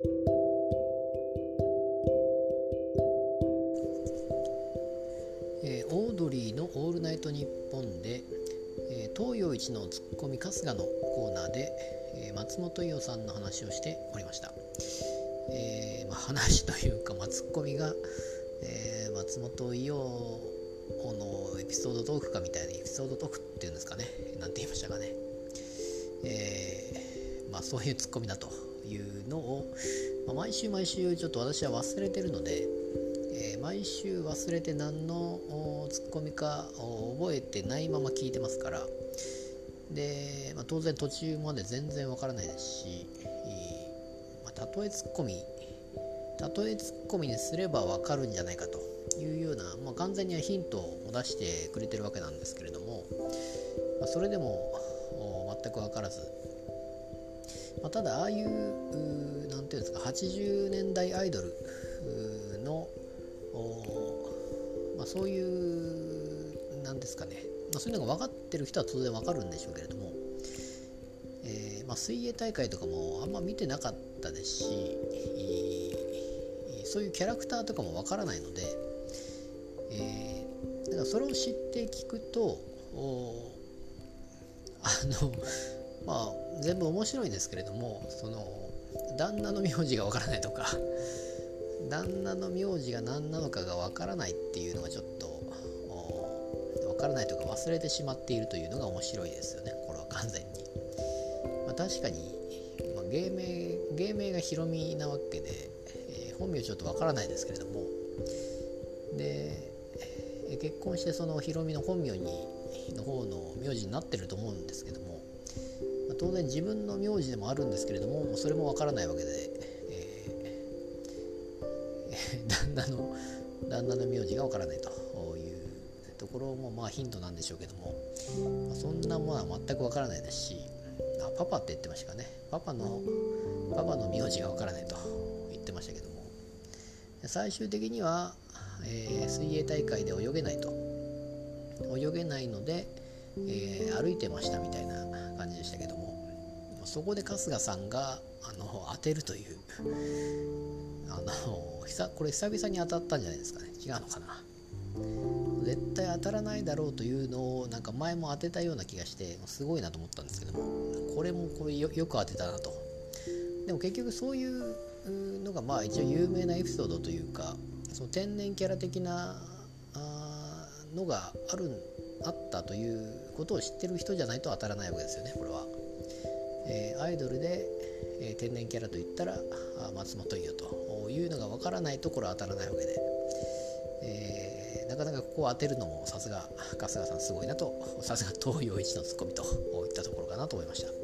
えー、オードリーの「オールナイトニッポンで」えー、東洋一のツッコミ春日のコーナーで、えー、松本伊代さんの話をしておりました、えまあ、話というか、まあ、ツッコミが、え、松本伊代のエピソードトークかみたいなエピソードトークっていうんですかね。なんて言いましたかね、えまあ、そういうツッコミだと。いうのを、まあ、毎週毎週ちょっと私は忘れてるので、えー、毎週忘れて何のツッコミか覚えてないまま聞いてますから。で、まあ、当然途中まで全然わからないですし、まあ、例えツッコミ例えツッコミにすればわかるんじゃないかというような、まあ、完全にはヒントを出してくれてるわけなんですけれども、まあ、それでも全く分からず、まあ、ただああいう何ていうんですか80年代アイドルのまあ、そういうなんですかね、まあ、そういうのが分かってる人は当然分かるんでしょうけれども、えー、ま、水泳大会とかもあんま見てなかったですしそういうキャラクターとかも分からないので、えー、だからそれを知って聞くとあのまあ全部面白いんですけれどもその旦那の名字が分からないとか 旦那の名字が何なのかがわからないっていうのがちょっとわからないとか忘れてしまっているというのが面白いですよね。これは完全に、まあ、確かに、まあ、芸名芸名がヒロミなわけで、えー、本名ちょっとわからないですけれどもで、結婚してそのヒロミの本名にの方の名字になってると思うんですけども、当然自分の名字でもあるんですけれどもそれもわからないわけでえ 旦那の旦那の名字がわからないというところもまあヒントなんでしょうけども、ま、そんなものは全くわからないですしあパパって言ってましたかね。パパのパパの名字がわからないと言ってましたけども最終的には、えー、水泳大会で泳げないと。泳げないので、えー、歩いてましたみたいな感じでしたけどもそこで春日さんがあの当てるというあのこれ久々に当たったんじゃないですかね。違うのかな。絶対当たらないだろうというのをなんか前も当てたような気がしてすごいなと思ったんですけどもこれもこれよく当てたなと。でも結局そういうのがまあ一応有名なエピソードというかその天然キャラ的なのがあるあったということを知ってる人じゃないと当たらないわけですよねこれは、えー、アイドルで、えー、天然キャラといったら松本伊代というのが分からないところは当たらないわけで、えー、なかなかここを当てるのもさすが春日さんすごいなとさすが東洋一のツッコミといったところかなと思いました。